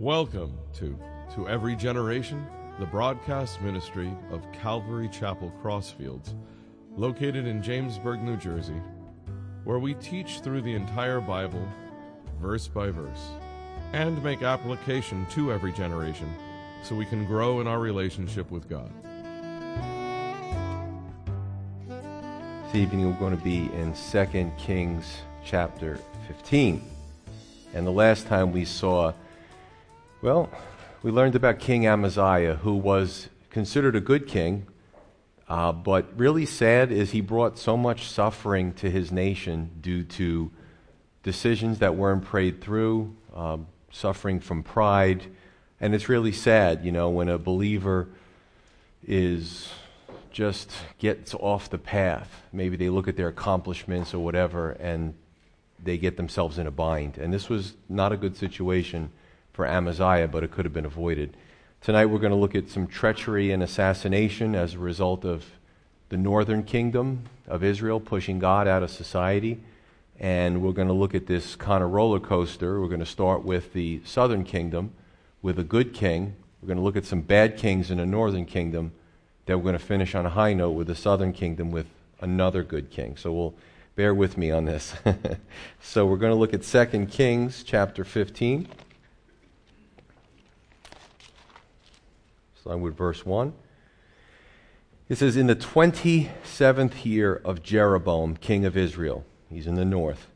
Welcome to To Every Generation, the broadcast ministry of Calvary Chapel Crossfields, located in Jamesburg, New Jersey, where we teach through the entire Bible, verse by verse, and make application to every generation so we can grow in our relationship with God. This evening we're going to be in 2 Kings chapter 15. And the last time we saw, well, we learned about King Amaziah, who was considered a good king, uh, but really sad is he brought so much suffering to his nation due to decisions that weren't prayed through, um, suffering from pride. And it's really sad, you know, when a believer is just gets off the path. Maybe they look at their accomplishments or whatever and they get themselves in a bind. And this was not a good situation for Amaziah, but it could have been avoided. Tonight we're going to look at some treachery and assassination as a result of the northern kingdom of Israel pushing God out of society. And we're going to look at this kind of roller coaster. We're going to start with the southern kingdom with a good king. We're going to look at some bad kings in the northern kingdom. Then we're going to finish on a high note with the southern kingdom with another good king. So we'll bear with me on this. so we're going to look at 2 Kings chapter 15. Starting with verse 1. It says, In the 27th year of Jeroboam, king of Israel, he's in the north,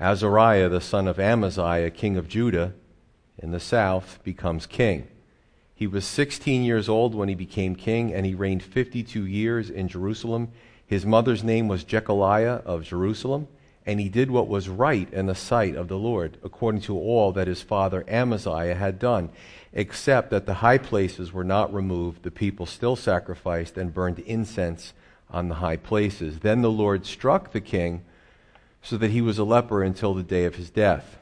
Azariah, the son of Amaziah, king of Judah, in the south, becomes king. He was 16 years old when he became king, and he reigned 52 years in Jerusalem. His mother's name was Jechaliah of Jerusalem, and he did what was right in the sight of the Lord, according to all that his father Amaziah had done, except that the high places were not removed. The people still sacrificed and burned incense on the high places. Then the Lord struck the king so that he was a leper until the day of his death.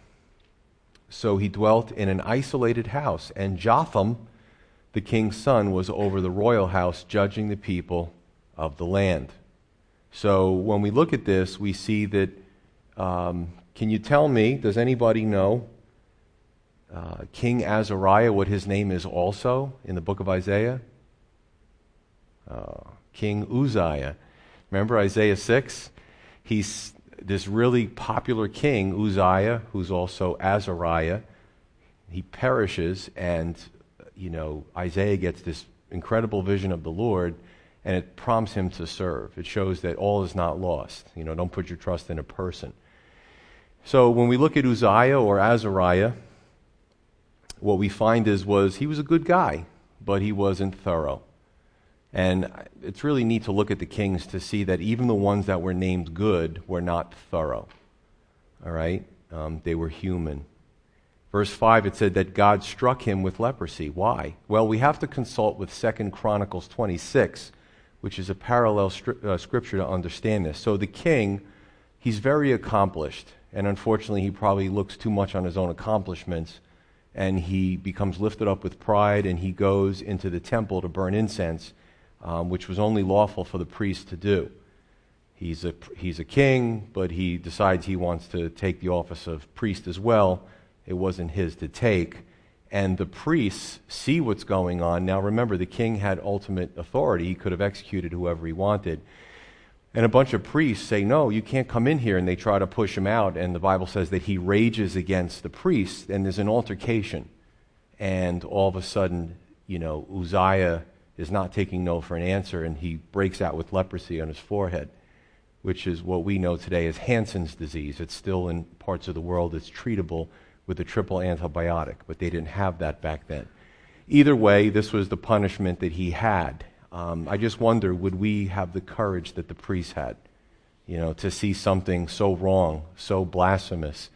So he dwelt in an isolated house, and Jotham, the king's son, was over the royal house, judging the people of the land. So when we look at this, we see that. Um, can you tell me, does anybody know uh, King Azariah, what his name is also in the book of Isaiah? Uh, King Uzziah. Remember Isaiah 6? He's this really popular king, Uzziah, who's also Azariah. He perishes, and, you know, Isaiah gets this incredible vision of the Lord, and it prompts him to serve. It shows that all is not lost. You know, don't put your trust in a person. So when we look at Uzziah or Azariah, what we find is was he was a good guy, but he wasn't thorough. And it's really neat to look at the kings to see that even the ones that were named good were not thorough. All right? Um, they were human. Verse 5, it said that God struck him with leprosy. Why? Well, we have to consult with 2 Chronicles 26, which is a parallel stri- uh, scripture to understand this. So the king, he's very accomplished. And unfortunately, he probably looks too much on his own accomplishments. And he becomes lifted up with pride and he goes into the temple to burn incense um, which was only lawful for the priest to do. He's a, he's a king, but he decides he wants to take the office of priest as well. It wasn't his to take. And the priests see what's going on. Now, remember, the king had ultimate authority. He could have executed whoever he wanted. And a bunch of priests say, No, you can't come in here. And they try to push him out. And the Bible says that he rages against the priests, and there's an altercation. And all of a sudden, you know, Uzziah is not taking no for an answer, and he breaks out with leprosy on his forehead, which is what we know today as Hansen's disease. It's still in parts of the world, it's treatable with a triple antibiotic, but they didn't have that back then. Either way, this was the punishment that he had. Um, I just wonder would we have the courage that the priests had? You know, to see something so wrong, so blasphemous.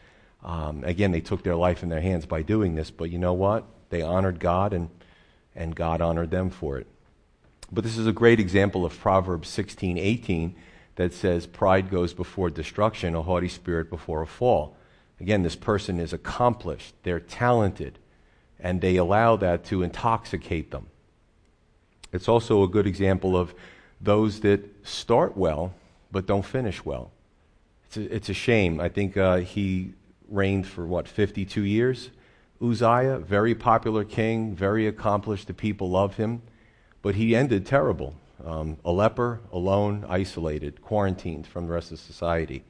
Um, again, they took their life in their hands by doing this, but you know what? They honored God and and God honored them for it. But this is a great example of Proverbs 16 18 that says, Pride goes before destruction, a haughty spirit before a fall. Again, this person is accomplished, they're talented, and they allow that to intoxicate them. It's also a good example of those that start well but don't finish well. It's a, it's a shame. I think uh, he reigned for, what, 52 years? Uzziah, very popular king, very accomplished. The people love him, but he ended terrible. Um, a leper, alone, isolated, quarantined from the rest of society.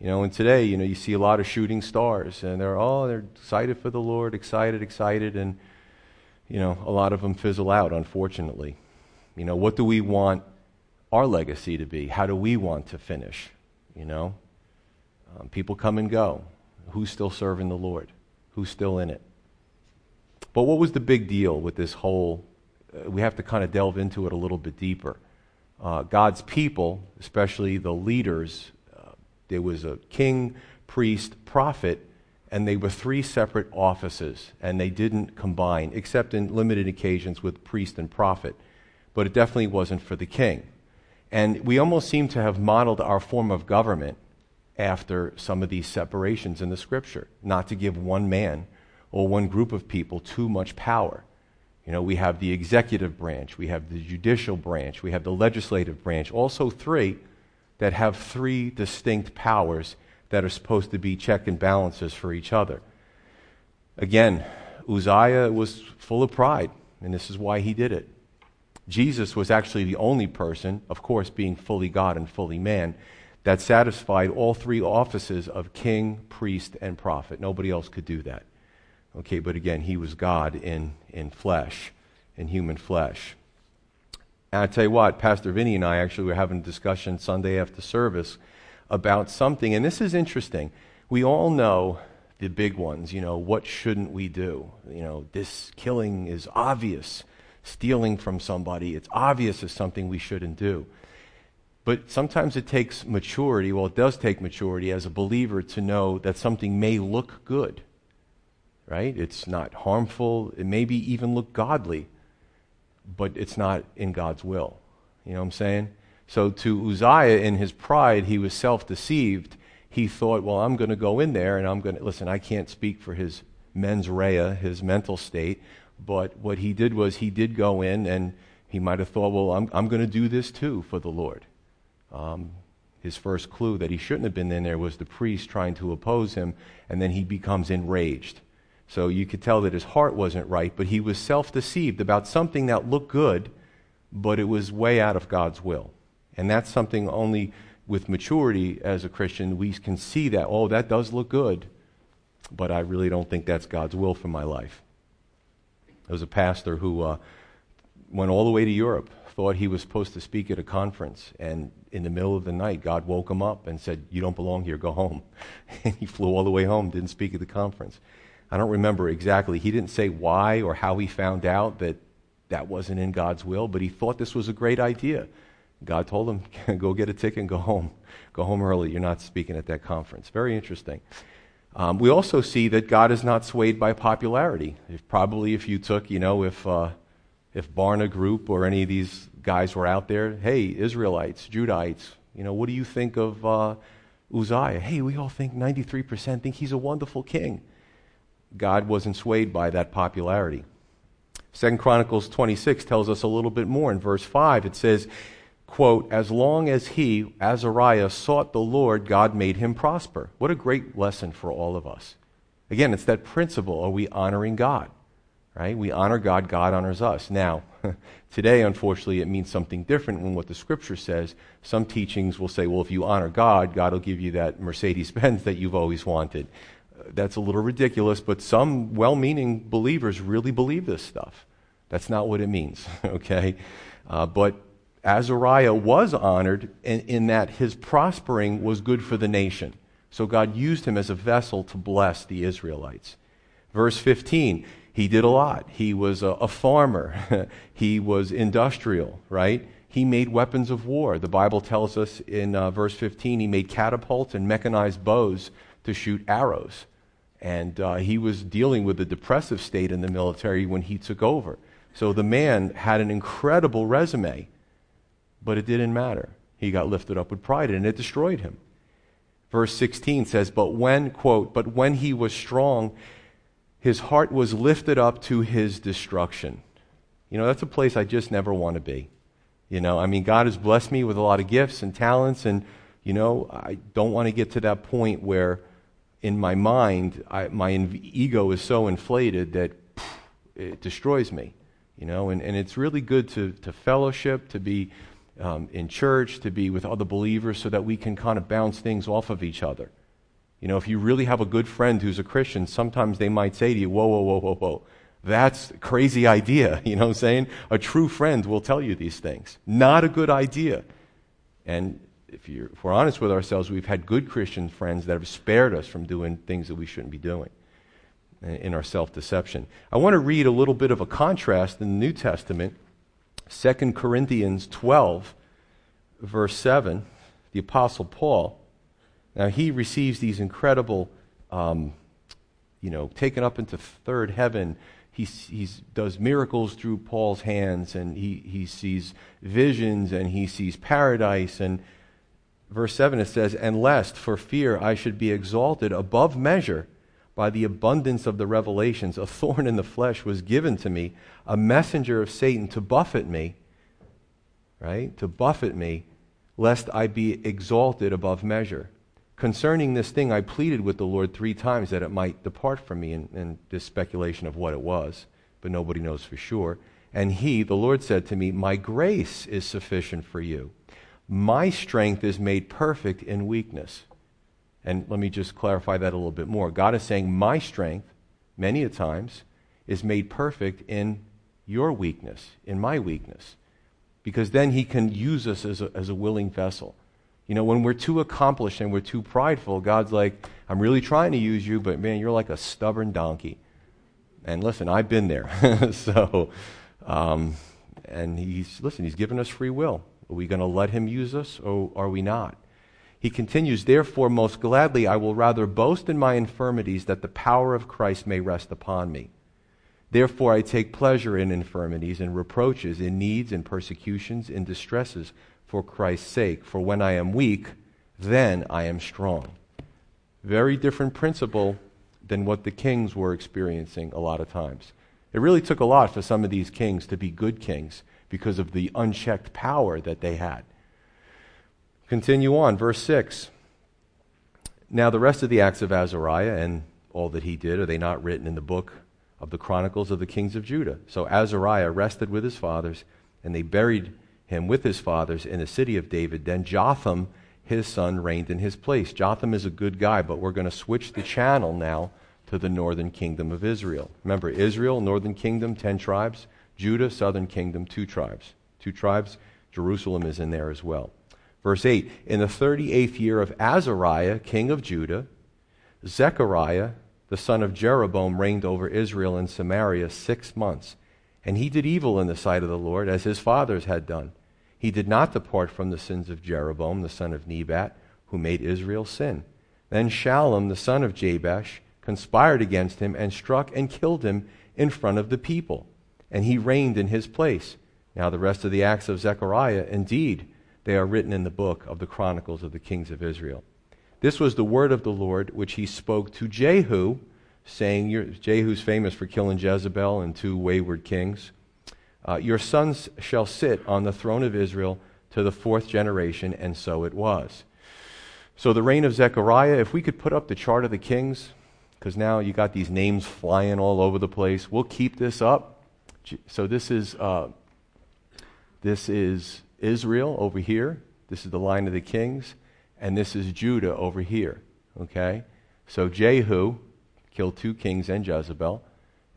You know, and today, you know, you see a lot of shooting stars, and they're all oh, they're excited for the Lord, excited, excited, and you know, a lot of them fizzle out, unfortunately. You know, what do we want our legacy to be? How do we want to finish? You know, um, people come and go. Who's still serving the Lord? Who's still in it? But what was the big deal with this whole? Uh, we have to kind of delve into it a little bit deeper. Uh, God's people, especially the leaders, uh, there was a king, priest, prophet, and they were three separate offices, and they didn't combine, except in limited occasions with priest and prophet. But it definitely wasn't for the king. And we almost seem to have modeled our form of government after some of these separations in the scripture, not to give one man or one group of people too much power. You know, we have the executive branch, we have the judicial branch, we have the legislative branch, also three that have three distinct powers that are supposed to be check and balances for each other. Again, Uzziah was full of pride, and this is why he did it. Jesus was actually the only person, of course, being fully God and fully man, that satisfied all three offices of king, priest, and prophet. Nobody else could do that. Okay, but again, he was God in, in flesh, in human flesh. And I tell you what, Pastor Vinny and I actually were having a discussion Sunday after service about something, and this is interesting. We all know the big ones, you know, what shouldn't we do? You know, this killing is obvious stealing from somebody, it's obvious as something we shouldn't do. But sometimes it takes maturity, well, it does take maturity as a believer to know that something may look good, right? It's not harmful, it may be even look godly, but it's not in God's will. You know what I'm saying? So to Uzziah, in his pride, he was self deceived. He thought, well, I'm going to go in there and I'm going to, listen, I can't speak for his mens rea, his mental state, but what he did was he did go in and he might have thought, well, I'm, I'm going to do this too for the Lord. Um, his first clue that he shouldn't have been in there was the priest trying to oppose him, and then he becomes enraged. So you could tell that his heart wasn't right, but he was self deceived about something that looked good, but it was way out of God's will. And that's something only with maturity as a Christian we can see that, oh, that does look good, but I really don't think that's God's will for my life. There was a pastor who uh, went all the way to Europe, thought he was supposed to speak at a conference, and in the middle of the night, God woke him up and said, You don't belong here, go home. and he flew all the way home, didn't speak at the conference. I don't remember exactly. He didn't say why or how he found out that that wasn't in God's will, but he thought this was a great idea. God told him, Go get a ticket and go home. Go home early. You're not speaking at that conference. Very interesting. Um, we also see that God is not swayed by popularity. If, probably if you took, you know, if, uh, if Barna Group or any of these guys were out there, hey, Israelites, Judahites, you know, what do you think of uh, Uzziah? Hey, we all think 93% think he's a wonderful king. God wasn't swayed by that popularity. Second Chronicles 26 tells us a little bit more. In verse 5, it says, quote, as long as he, Azariah, sought the Lord, God made him prosper. What a great lesson for all of us. Again, it's that principle are we honoring God? Right? We honor God, God honors us. Now, today, unfortunately, it means something different than what the scripture says. Some teachings will say, well, if you honor God, God will give you that Mercedes Benz that you've always wanted. That's a little ridiculous, but some well meaning believers really believe this stuff. That's not what it means, okay? Uh, but Azariah was honored in, in, that his prospering was good for the nation. So God used him as a vessel to bless the Israelites. Verse 15, he did a lot. He was a, a farmer, he was industrial, right? He made weapons of war. The Bible tells us in uh, verse 15 he made catapults and mechanized bows to shoot arrows. And uh, he was dealing with a depressive state in the military when he took over. So the man had an incredible resume. But it didn't matter. He got lifted up with pride and it destroyed him. Verse 16 says, But when, quote, but when he was strong, his heart was lifted up to his destruction. You know, that's a place I just never want to be. You know, I mean, God has blessed me with a lot of gifts and talents, and, you know, I don't want to get to that point where in my mind, I, my ego is so inflated that it destroys me. You know, and, and it's really good to, to fellowship, to be um, in church, to be with other believers so that we can kind of bounce things off of each other. You know, if you really have a good friend who's a Christian, sometimes they might say to you, whoa, whoa, whoa, whoa, whoa. That's a crazy idea. You know what I'm saying? A true friend will tell you these things. Not a good idea. And if, if, we're honest with ourselves, we've had good Christian friends that have spared us from doing things that we shouldn't be doing in our self deception. I want to read a little bit of a contrast in the New Testament. 2 Corinthians 12, verse 7, the Apostle Paul. Now, he receives these incredible, um, you know, taken up into third heaven. He he's, does miracles through Paul's hands, and he, he sees visions, and he sees paradise. And verse 7, it says, And lest for fear I should be exalted above measure by the abundance of the revelations, a thorn in the flesh was given to me, a messenger of Satan to buffet me, right? To buffet me, lest I be exalted above measure. Concerning this thing, I pleaded with the Lord three times that it might depart from me, and, and this speculation of what it was, but nobody knows for sure. And he, the Lord, said to me, My grace is sufficient for you. My strength is made perfect in weakness. And let me just clarify that a little bit more. God is saying, My strength, many a times, is made perfect in your weakness, in my weakness. Because then He can use us as a, as a willing vessel. You know, when we're too accomplished and we're too prideful, God's like, I'm really trying to use you, but man, you're like a stubborn donkey. And listen, I've been there. so, um, and He's, listen, He's given us free will. Are we going to let Him use us or are we not? He continues, Therefore, most gladly I will rather boast in my infirmities that the power of Christ may rest upon me. Therefore, I take pleasure in infirmities and reproaches, in needs and persecutions, in distresses for Christ's sake. For when I am weak, then I am strong. Very different principle than what the kings were experiencing a lot of times. It really took a lot for some of these kings to be good kings because of the unchecked power that they had. Continue on, verse 6. Now, the rest of the acts of Azariah and all that he did, are they not written in the book of the Chronicles of the Kings of Judah? So Azariah rested with his fathers, and they buried him with his fathers in the city of David. Then Jotham, his son, reigned in his place. Jotham is a good guy, but we're going to switch the channel now to the northern kingdom of Israel. Remember, Israel, northern kingdom, 10 tribes. Judah, southern kingdom, two tribes. Two tribes. Jerusalem is in there as well. Verse 8 In the 38th year of Azariah, king of Judah, Zechariah, the son of Jeroboam, reigned over Israel and Samaria six months. And he did evil in the sight of the Lord, as his fathers had done. He did not depart from the sins of Jeroboam, the son of Nebat, who made Israel sin. Then Shallum, the son of Jabesh, conspired against him and struck and killed him in front of the people. And he reigned in his place. Now, the rest of the acts of Zechariah, indeed, they are written in the book of the Chronicles of the Kings of Israel. This was the word of the Lord which he spoke to Jehu, saying, Jehu's famous for killing Jezebel and two wayward kings. Uh, your sons shall sit on the throne of Israel to the fourth generation, and so it was. So the reign of Zechariah, if we could put up the chart of the kings, because now you got these names flying all over the place. We'll keep this up. So this is uh, this is Israel over here. This is the line of the kings. And this is Judah over here. Okay? So Jehu killed two kings and Jezebel.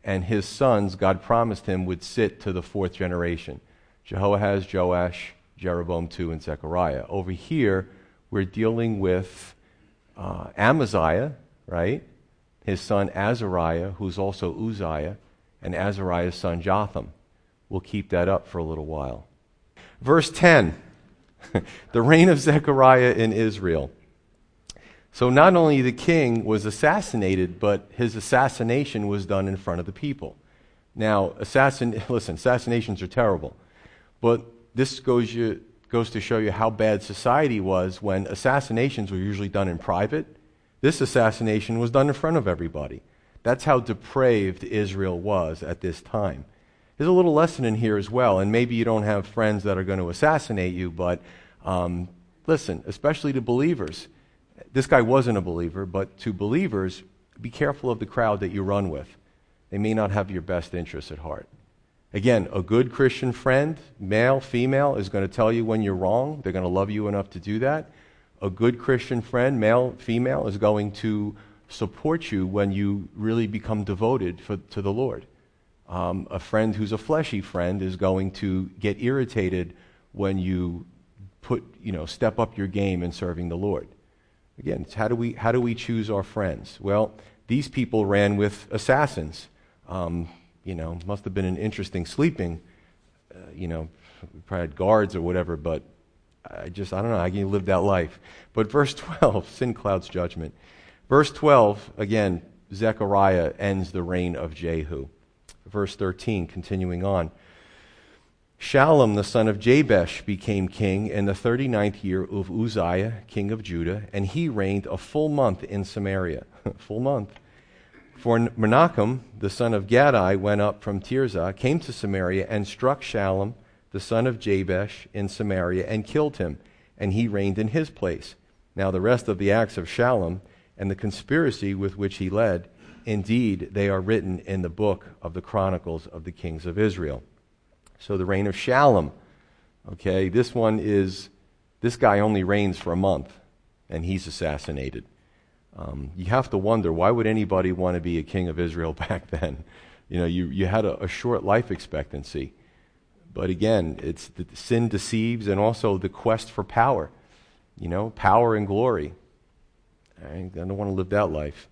And his sons, God promised him, would sit to the fourth generation Jehoahaz, Joash, Jeroboam II, and Zechariah. Over here, we're dealing with uh, Amaziah, right? His son Azariah, who's also Uzziah, and Azariah's son Jotham. We'll keep that up for a little while. Verse 10 the reign of Zechariah in Israel. So not only the king was assassinated, but his assassination was done in front of the people. Now, assassin, listen, assassinations are terrible, but this goes, you, goes to show you how bad society was when assassinations were usually done in private. This assassination was done in front of everybody. That's how depraved Israel was at this time. There's a little lesson in here as well, and maybe you don't have friends that are going to assassinate you, but um, listen, especially to believers, This guy wasn't a believer, but to believers, be careful of the crowd that you run with. They may not have your best interests at heart. Again, a good Christian friend, male, female, is going to tell you when you're wrong. They're going to love you enough to do that. A good Christian friend, male, female, is going to support you when you really become devoted for, to the Lord. Um, a friend who's a fleshy friend is going to get irritated when you put, you know, step up your game in serving the Lord. Again, how do we how do we choose our friends? Well, these people ran with assassins. Um, you know, must have been an interesting sleeping. Uh, you know, probably had guards or whatever, but I just I don't know how can live that life. But verse twelve, sin clouds judgment. Verse twelve again, Zechariah ends the reign of Jehu. Verse thirteen, continuing on. Shallum, the son of Jabesh, became king in the 39th year of Uzziah, king of Judah, and he reigned a full month in Samaria. full month. For Menachem, the son of Gadai, went up from Tirzah, came to Samaria, and struck Shallum, the son of Jabesh, in Samaria, and killed him, and he reigned in his place. Now, the rest of the acts of Shallum and the conspiracy with which he led, indeed, they are written in the book of the Chronicles of the Kings of Israel. So the reign of Shallum. Okay, this one is, this guy only reigns for a month and he's assassinated. Um, you have to wonder why would anybody want to be a king of Israel back then? You know, you, you had a, a short life expectancy. But again, it's the sin deceives and also the quest for power. You know, power and glory. I don't want to live that life.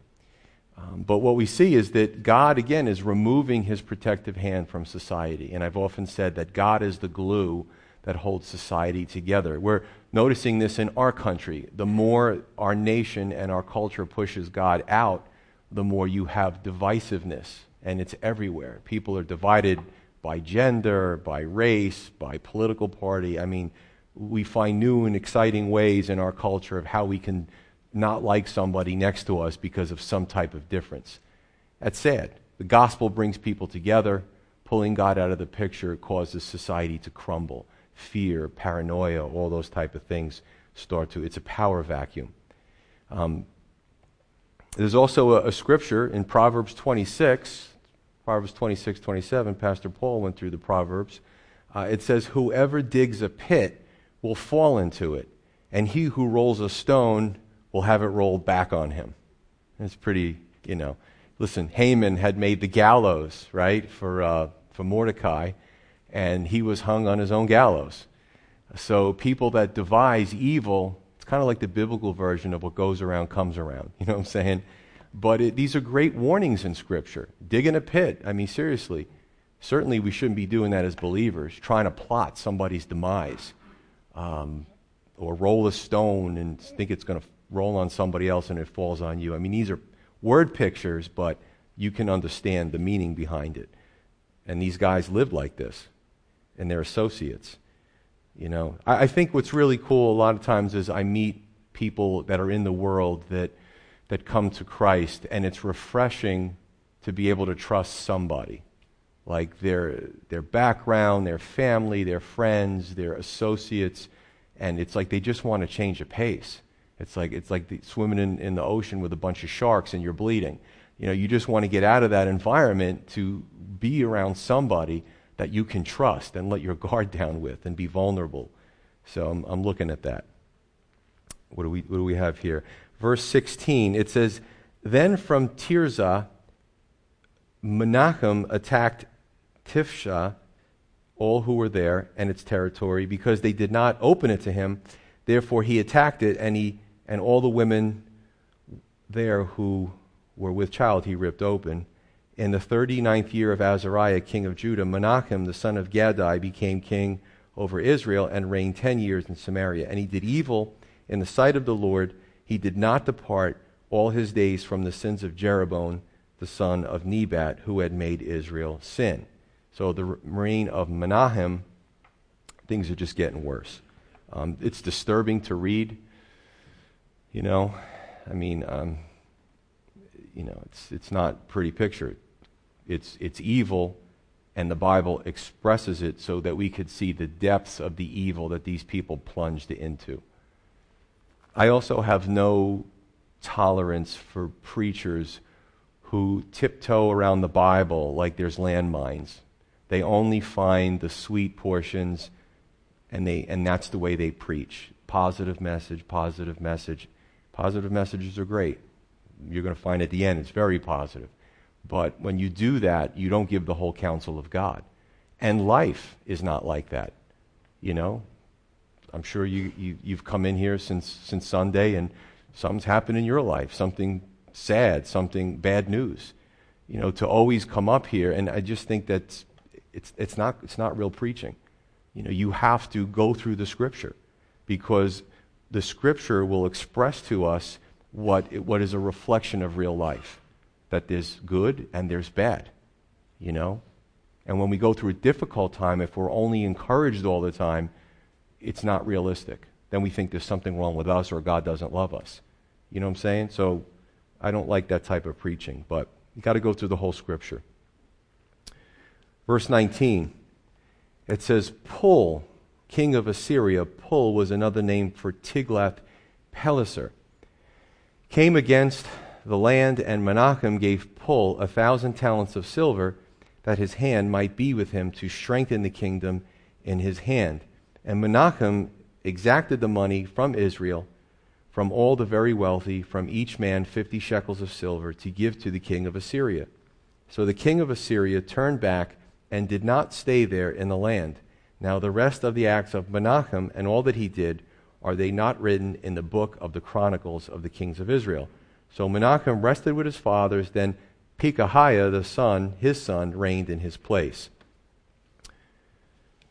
Um, but what we see is that God, again, is removing his protective hand from society. And I've often said that God is the glue that holds society together. We're noticing this in our country. The more our nation and our culture pushes God out, the more you have divisiveness. And it's everywhere. People are divided by gender, by race, by political party. I mean, we find new and exciting ways in our culture of how we can not like somebody next to us because of some type of difference. That's sad. The gospel brings people together. Pulling God out of the picture causes society to crumble. Fear, paranoia, all those type of things start to. It's a power vacuum. Um, there's also a, a, scripture in Proverbs 26, Proverbs 26, 27. Pastor Paul went through the Proverbs. Uh, it says, Whoever digs a pit will fall into it, and he who rolls a stone will have it rolled back on him. It's pretty, you know. Listen, Haman had made the gallows, right, for, uh, for Mordecai, and he was hung on his own gallows. So people that devise evil, it's kind of like the biblical version of what goes around comes around. You know what I'm saying? But it, these are great warnings in Scripture. Dig in a pit. I mean, seriously. Certainly, we shouldn't be doing that as believers, trying to plot somebody's demise um, or roll a stone and think it's going to roll on somebody else and it falls on you. I mean, these are word pictures, but you can understand the meaning behind it. And these guys live like this, and they're associates. You know, I, I think what's really cool a lot of times is I meet people that are in the world that that come to Christ, and it's refreshing to be able to trust somebody, like their their background, their family, their friends, their associates, and it's like they just want to change a pace. It's like, it's like the, swimming in, in the ocean with a bunch of sharks and you're bleeding. You know, you just want to get out of that environment to be around somebody that you can trust and let your guard down with and be vulnerable. So I'm, I'm looking at that. What do, we, what do we have here? Verse 16, it says, Then from Tirzah, Menachem attacked Tiphsah, all who were there, and its territory, because they did not open it to him. Therefore, he attacked it, and he and all the women there who were with child he ripped open. In the thirty ninth year of Azariah, king of Judah, Menachem, the son of Gadi, became king over Israel and reigned ten years in Samaria. And he did evil in the sight of the Lord. He did not depart all his days from the sins of Jeroboam, the son of Nebat, who had made Israel sin. So the reign of Menahem, things are just getting worse. Um, it's disturbing to read you know, I mean, um, you know, it's, it's not pretty picture. It's, it's evil, and the Bible expresses it so that we could see the depths of the evil that these people plunged into. I also have no tolerance for preachers who tiptoe around the Bible like there's landmines. They only find the sweet portions, and, they, and that's the way they preach. Positive message, positive message. Positive messages are great. You're going to find at the end it's very positive. But when you do that, you don't give the whole counsel of God. And life is not like that. You know, I'm sure you, you, you've come in here since, since Sunday and something's happened in your life, something sad, something bad news. You know, to always come up here, and I just think that it's, it's, not, it's not real preaching. You know, you have to go through the scripture because the scripture will express to us what, what is a reflection of real life that there's good and there's bad, you know? And when we go through a difficult time, if we're only encouraged all the time, it's not realistic. Then we think there's something wrong with us or God doesn't love us. You know what I'm saying? So I don't like that type of preaching, but you got to go through the whole scripture. Verse 19, it says, Pul, king of Assyria, Pul was another name for Tiglath-Pileser, came against the land, and Menachem gave Pul a thousand talents of silver that his hand might be with him to strengthen the kingdom in his hand. And Menachem exacted the money from Israel, from all the very wealthy, from each man fifty shekels of silver, to give to the king of Assyria. So the king of Assyria turned back and did not stay there in the land. Now the rest of the acts of Menachem and all that he did, are they not written in the book of the chronicles of the kings of Israel? So Menachem rested with his fathers, then Pekahiah the son, his son, reigned in his place.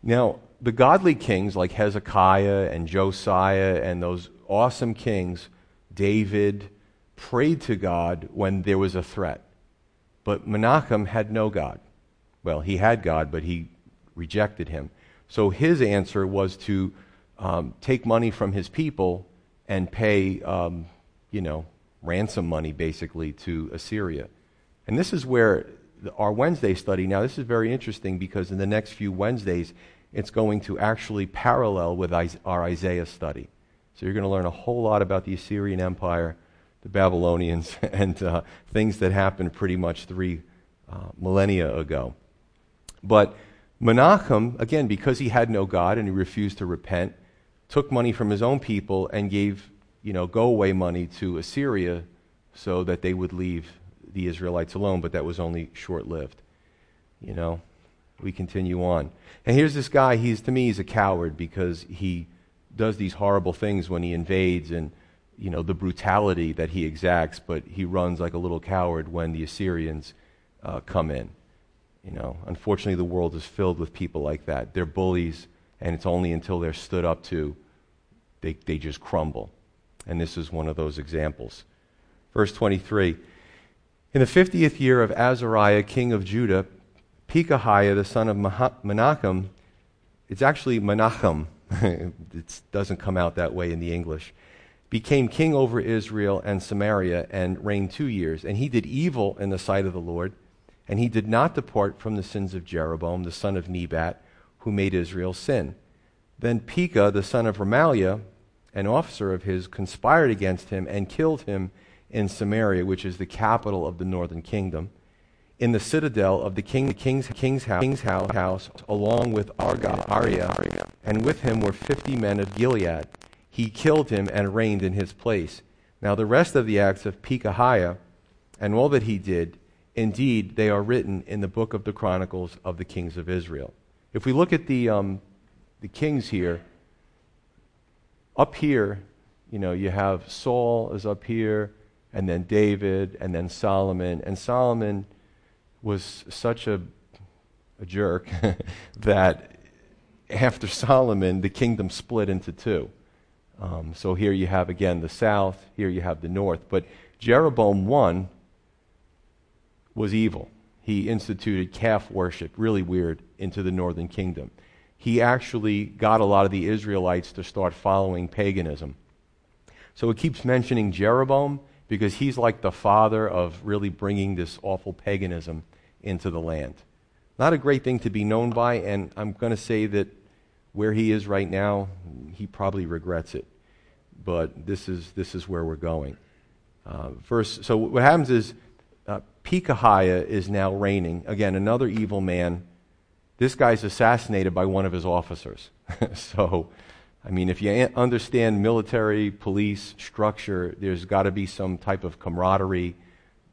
Now, the godly kings like Hezekiah and Josiah and those awesome kings, David, prayed to God when there was a threat. But Menachem had no God. Well, he had God, but he rejected him. So his answer was to um, take money from his people and pay, um, you know, ransom money basically to Assyria. And this is where our Wednesday study, now this is very interesting because in the next few Wednesdays, it's going to actually parallel with our Isaiah study. So you're going to learn a whole lot about the Assyrian Empire, the Babylonians, and uh, things that happened pretty much three uh, millennia ago. But Menachem, again, because he had no God and he refused to repent, took money from his own people and gave, you know, go away money to Assyria so that they would leave the Israelites alone, but that was only short lived. You know, we continue on. And here's this guy, he's to me he's a coward because he does these horrible things when he invades and you know the brutality that he exacts, but he runs like a little coward when the Assyrians uh, come in. You know, unfortunately, the world is filled with people like that. They're bullies, and it's only until they're stood up to, they, they just crumble. And this is one of those examples. Verse 23 In the 50th year of Azariah, king of Judah, Pekahiah, the son of Menachem, it's actually Menachem, it doesn't come out that way in the English, became king over Israel and Samaria and reigned two years. And he did evil in the sight of the Lord and he did not depart from the sins of Jeroboam, the son of Nebat, who made Israel sin. Then Pekah, the son of Remaliah, an officer of his, conspired against him and killed him in Samaria, which is the capital of the northern kingdom, in the citadel of the, king, king's, king's, house, king's house, along with Arga, Arieh, and with him were fifty men of Gilead. He killed him and reigned in his place. Now the rest of the acts of Pekahiah and all that he did, Indeed, they are written in the book of the Chronicles of the kings of Israel. If we look at the, um, the kings here, up here, you know, you have Saul is up here, and then David, and then Solomon. And Solomon was such a, a jerk that after Solomon, the kingdom split into two. Um, so here you have again the south, here you have the north. But Jeroboam one was evil. He instituted calf worship, really weird, into the northern kingdom. He actually got a lot of the Israelites to start following paganism. So it keeps mentioning Jeroboam because he's like the father of really bringing this awful paganism into the land. Not a great thing to be known by, and I'm going to say that where he is right now, he probably regrets it. but this is, this is where we're going. Uh, verse, so what happens is uh, Pekahiah is now reigning. Again, another evil man. This guy's assassinated by one of his officers. so, I mean, if you understand military, police structure, there's got to be some type of camaraderie.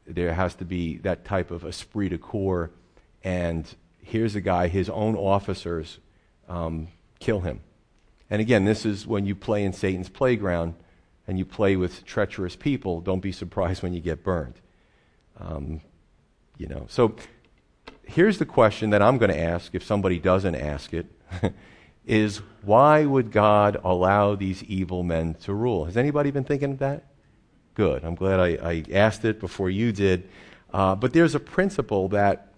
There has to be that type of esprit de corps. And here's a guy, his own officers um, kill him. And again, this is when you play in Satan's playground and you play with treacherous people. Don't be surprised when you get burned. Um, you know, so here's the question that I'm going to ask if somebody doesn't ask it is why would God allow these evil men to rule? Has anybody been thinking of that? Good. I'm glad I, I asked it before you did. Uh, but there's a principle that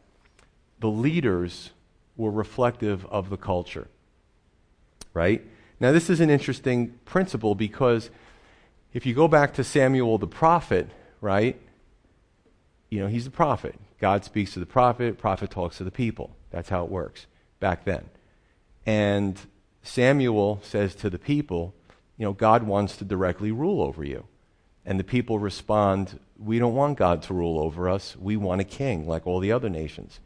the leaders were reflective of the culture, right? Now, this is an interesting principle because if you go back to Samuel the prophet, right? You know, he's the prophet. God speaks to the prophet, prophet talks to the people. That's how it works back then. And Samuel says to the people, you know, God wants to directly rule over you. And the people respond, We don't want God to rule over us. We want a king like all the other nations.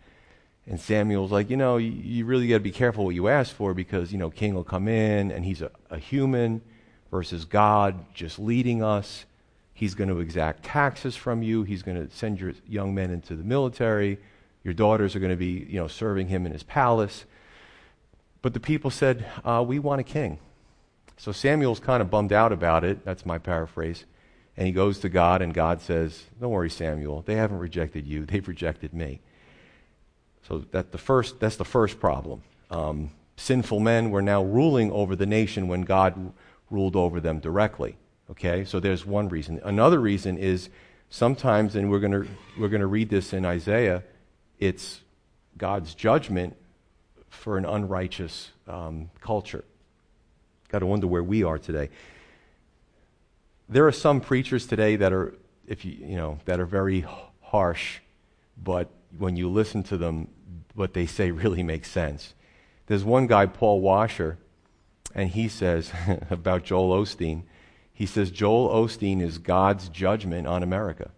And Samuel's like, You know, you, really got to be careful what you ask for because, you know, king will come in and he's a, a human versus God just leading us. He's going to exact taxes from you. He's going to send your young men into the military. Your daughters are going to be, you know, serving him in his palace. But the people said, uh, We want a king. So Samuel's kind of bummed out about it. That's my paraphrase. And he goes to God, and God says, Don't worry, Samuel. They haven't rejected you, they've rejected me. So that the first, that's the first problem. Um, sinful men were now ruling over the nation when God ruled over them directly. Okay, so there's one reason. Another reason is sometimes, and we're going we're going to read this in Isaiah, it's God's judgment for an unrighteous um, culture. Got to wonder where we are today. There are some preachers today that are, if you you know, that are very harsh, but when you listen to them, what they say really makes sense. There's one guy, Paul Washer, and he says about Joel Osteen, he says Joel Osteen is God's judgment on America.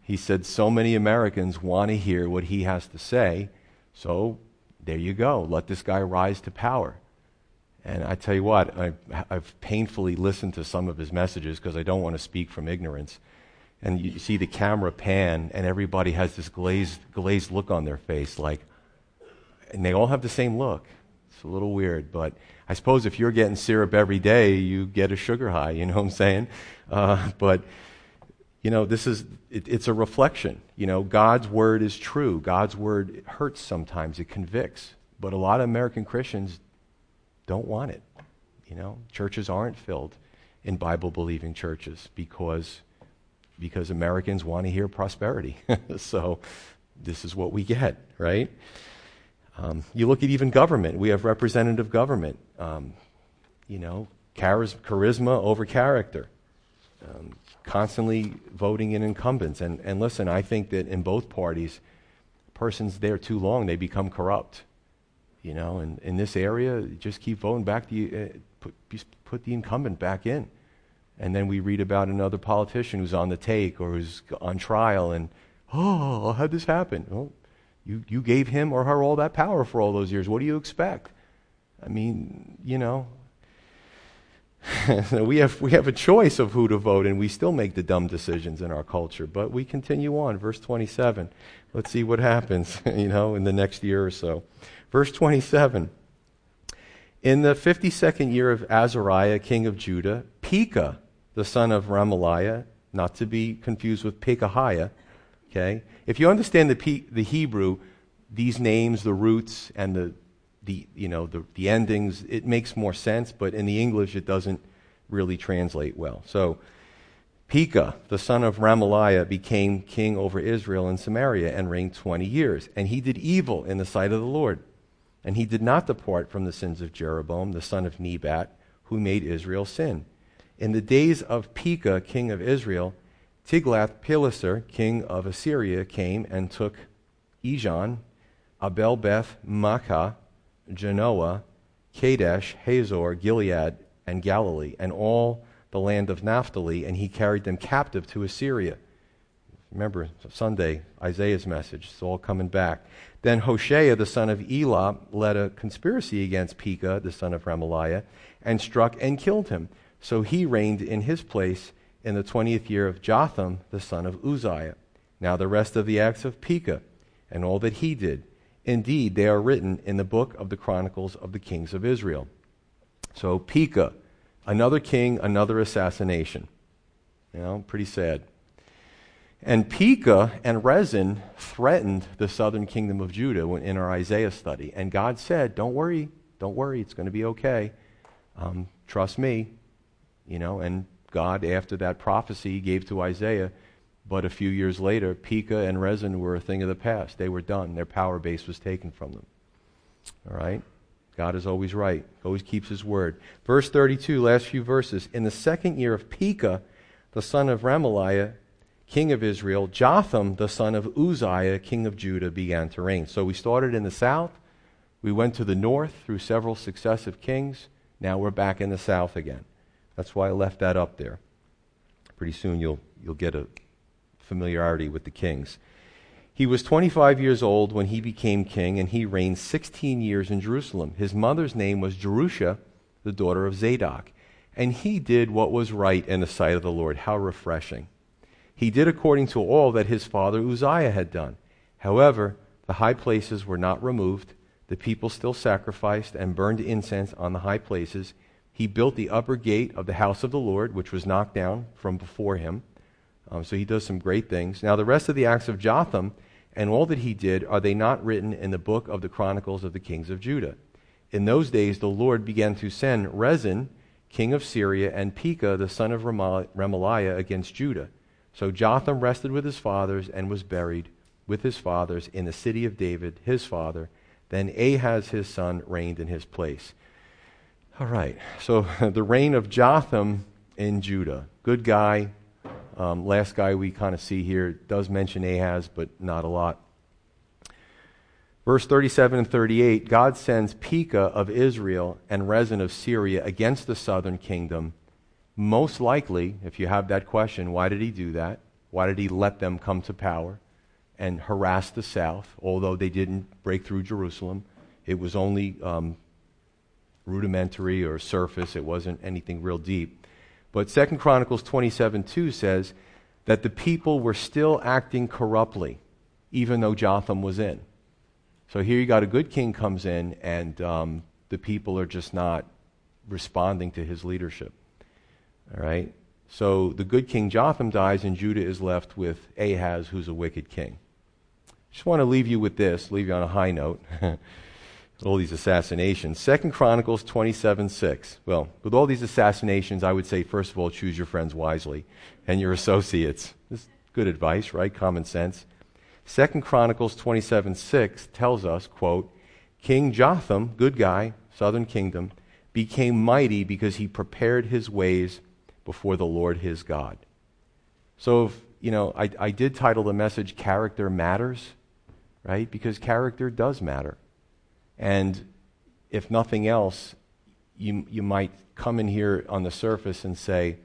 He said so many Americans want to hear what he has to say, so there you go. Let this guy rise to power. And I tell you what, I, have painfully listened to some of his messages because I don't want to speak from ignorance. And you see the camera pan, and everybody has this glazed, glazed look on their face, like, and they all have the same look. It's a little weird, but I suppose if you're getting syrup every day, you get a sugar high, you know what I'm saying? Uh, but, you know, this is, it, it's a reflection. You know, God's word is true. God's word hurts sometimes, it convicts. But a lot of American Christians don't want it. You know, churches aren't filled in Bible believing churches because, because Americans want to hear prosperity. so this is what we get, right? Um, you look at even government. We have representative government. Um, you know, charis- charisma over character. Um, constantly voting in incumbents. And, and listen, I think that in both parties, person's there too long, they become corrupt. You know, and in this area, just keep voting back the, uh, put, put the incumbent back in. And then we read about another politician who's on the take or who's on trial and, oh, how'd this happen? Well, you, you gave him or her all that power for all those years. What do you expect? I mean, you know, we, have, we have a choice of who to vote, and we still make the dumb decisions in our culture. But we continue on. Verse 27. Let's see what happens, you know, in the next year or so. Verse 27. In the 52nd year of Azariah, king of Judah, Pekah, the son of Remaliah, not to be confused with Pekahiah, okay, if you understand the, P, the Hebrew, these names, the roots, and the, the, you know, the, the endings, it makes more sense, but in the English it doesn't really translate well. So, Pekah, the son of Remaliah, became king over Israel and Samaria and reigned 20 years. And he did evil in the sight of the Lord. And he did not depart from the sins of Jeroboam, the son of Nebat, who made Israel sin. In the days of Pekah, king of Israel, Tiglath-Pileser, king of Assyria, came and took Ijon, Abel Beth Maachah, Janoah, Kadesh, Hazor, Gilead, and Galilee, and all the land of Naphtali, and he carried them captive to Assyria. Remember, Sunday, Isaiah's message. It's all coming back. Then Hoshea, the son of Elah, led a conspiracy against Pekah, the son of Remaliah, and struck and killed him. So he reigned in his place in the twentieth year of Jotham, the son of Uzziah. Now the rest of the acts of Pekah, and all that he did, indeed, they are written in the book of the Chronicles of the Kings of Israel. So Pekah, another king, another assassination. You know, pretty sad. And Pekah and Rezin threatened the southern kingdom of Judah in our Isaiah study. And God said, Don't worry, don't worry, it's going to be okay. Um, trust me. You know, and God, after that prophecy, he gave to Isaiah. But a few years later, Pekah and Rezin were a thing of the past. They were done. Their power base was taken from them. All right? God is always right, always keeps his word. Verse 32, last few verses. In the second year of Pekah, the son of Remaliah, king of Israel, Jotham, the son of Uzziah, king of Judah, began to reign. So we started in the south. We went to the north through several successive kings. Now we're back in the south again. That's why I left that up there. Pretty soon you'll, you'll get a familiarity with the kings. He was 25 years old when he became king, and he reigned 16 years in Jerusalem. His mother's name was Jerusha, the daughter of Zadok. And he did what was right in the sight of the Lord. How refreshing. He did according to all that his father Uzziah had done. However, the high places were not removed. The people still sacrificed and burned incense on the high places. He built the upper gate of the house of the Lord, which was knocked down from before him. Um, so he does some great things. Now, the rest of the acts of Jotham and all that he did, are they not written in the book of the Chronicles of the Kings of Judah? In those days, the Lord began to send Rezin, king of Syria, and Pekah, the son of Remaliah, against Judah. So Jotham rested with his fathers and was buried with his fathers in the city of David, his father. Then Ahaz, his son, reigned in his place. All right, so the reign of Jotham in Judah. Good guy. Um, last guy we kind of see here does mention Ahaz, but not a lot. Verse 37 and 38 God sends Pekah of Israel and Rezin of Syria against the southern kingdom most likely, if you have that question, why did he do that? Why did he let them come to power and harass the south, although they didn't break through Jerusalem? It was only um, rudimentary or surface, it wasn't anything real deep. But Second Chronicles 27 2 says that the people were still acting corruptly, even though Jotham was in. So here you got a good king comes in, and um, the people are just not responding to his leadership. All right? So the good king Jotham dies, and Judah is left with Ahaz, who's a wicked king. Just want to leave you with this, leave you on a high note. all these assassinations. Second Chronicles 27 6. Well, with all these assassinations, I would say, first of all, choose your friends wisely and your associates. This is good advice, right? Common sense. Second Chronicles 27 6 tells us, quote, King Jotham, good guy, southern kingdom, became mighty because he prepared his ways before the Lord his God. So, if, you know, I, I did title the message Character Matters, right? Because character does matter. And if nothing else, you, you might come in here on the surface and say,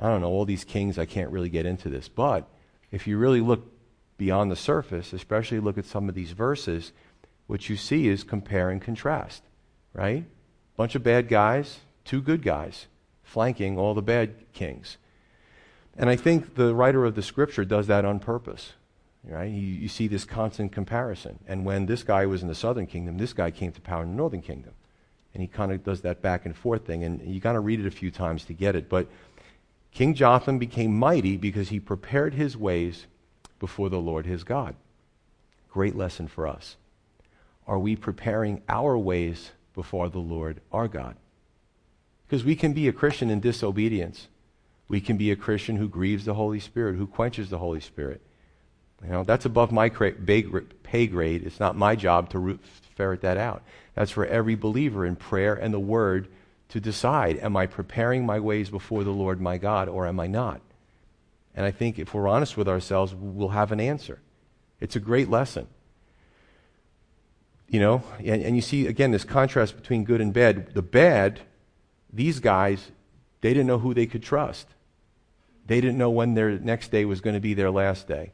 I don't know, all these kings, I can't really get into this. But if you really look beyond the surface, especially look at some of these verses, what you see is compare and contrast, right? Bunch of bad guys, two good guys flanking all the bad kings. And I think the writer of the scripture does that on purpose. Right? You, you, see this constant comparison. And when this guy was in the southern kingdom, this guy came to power in the northern kingdom. And he kind of does that back and forth thing. And you got to read it a few times to get it. But King Jotham became mighty because he prepared his ways before the Lord his God. Great lesson for us. Are we preparing our ways before the Lord our God? Because we can be a Christian in disobedience. We can be a Christian who grieves the Holy Spirit, who quenches the Holy Spirit. You know, that's above my pay grade. It's not my job to ferret that out. That's for every believer in prayer and the Word to decide am I preparing my ways before the Lord my God or am I not? And I think if we're honest with ourselves, we'll have an answer. It's a great lesson. You know, and, and you see, again, this contrast between good and bad. The bad these guys They didn't know who they could trust. They didn't know when their next day was going to be their last day.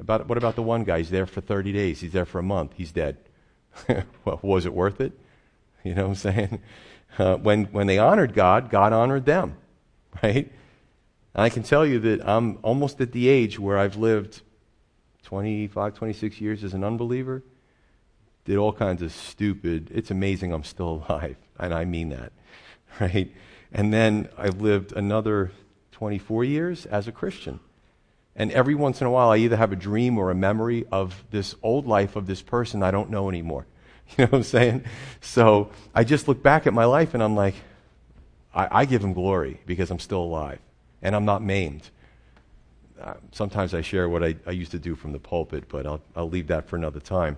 About, what about the one guy? He's there for 30 days. He's there for a month. He's dead. well, was it worth it? You know what I'm saying? Uh, when, when they honored God, God honored them, right? And I can tell you that I'm almost at the age where I've lived 25, 26 years as an unbeliever, did all kinds of stupid, it's amazing I'm still alive, and I mean that, right? And then I've lived another 24 years as a Christian. And every once in a while, I either have a dream or a memory of this old life of this person I don't know anymore. You know what I'm saying? So I just look back at my life and I'm like, I, I give him glory because I'm still alive and I'm not maimed. Uh, sometimes I share what I, I used to do from the pulpit, but I'll, I'll leave that for another time.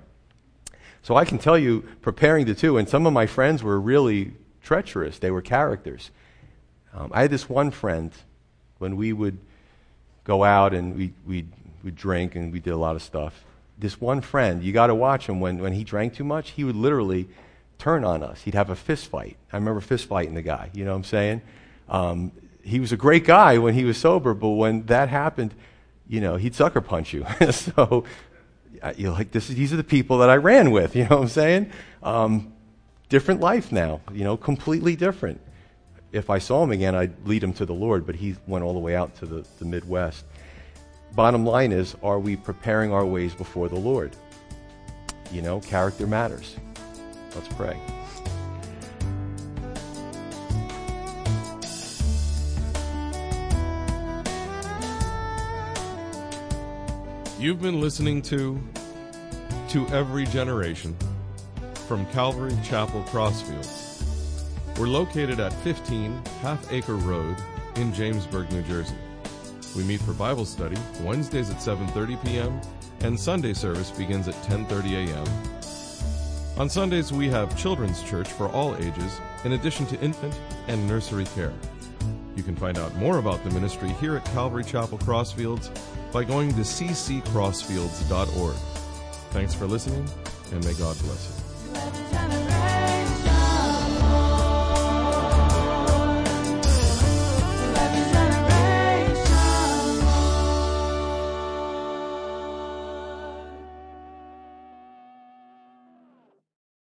So I can tell you, preparing the two, and some of my friends were really treacherous. They were characters. Um, I had this one friend when we would go out and we, we'd, we'd drink and we did a lot of stuff. This one friend, you got to watch him when, when he drank too much, he would literally turn on us. He'd have a fist fight. I remember fist fighting the guy, you know what I'm saying? Um, he was a great guy when he was sober, but when that happened, you know, he'd sucker punch you. so you're like, this is, these are the people that I ran with, you know what I'm saying? Um, different life now, you know, completely different if I saw him again, I'd lead him to the Lord, but he went all the way out to the, the Midwest. Bottom line is, are we preparing our ways before the Lord? You know, character matters. Let's pray. You've been listening to To Every Generation from Calvary Chapel Crossfields. We're located at 15 Half Acre Road in Jamesburg, New Jersey. We meet for Bible study Wednesdays at 7:30 p.m. and Sunday service begins at 10:30 a.m. On Sundays we have children's church for all ages in addition to infant and nursery care. You can find out more about the ministry here at Calvary Chapel Crossfields by going to cccrossfields.org. Thanks for listening and may God bless you.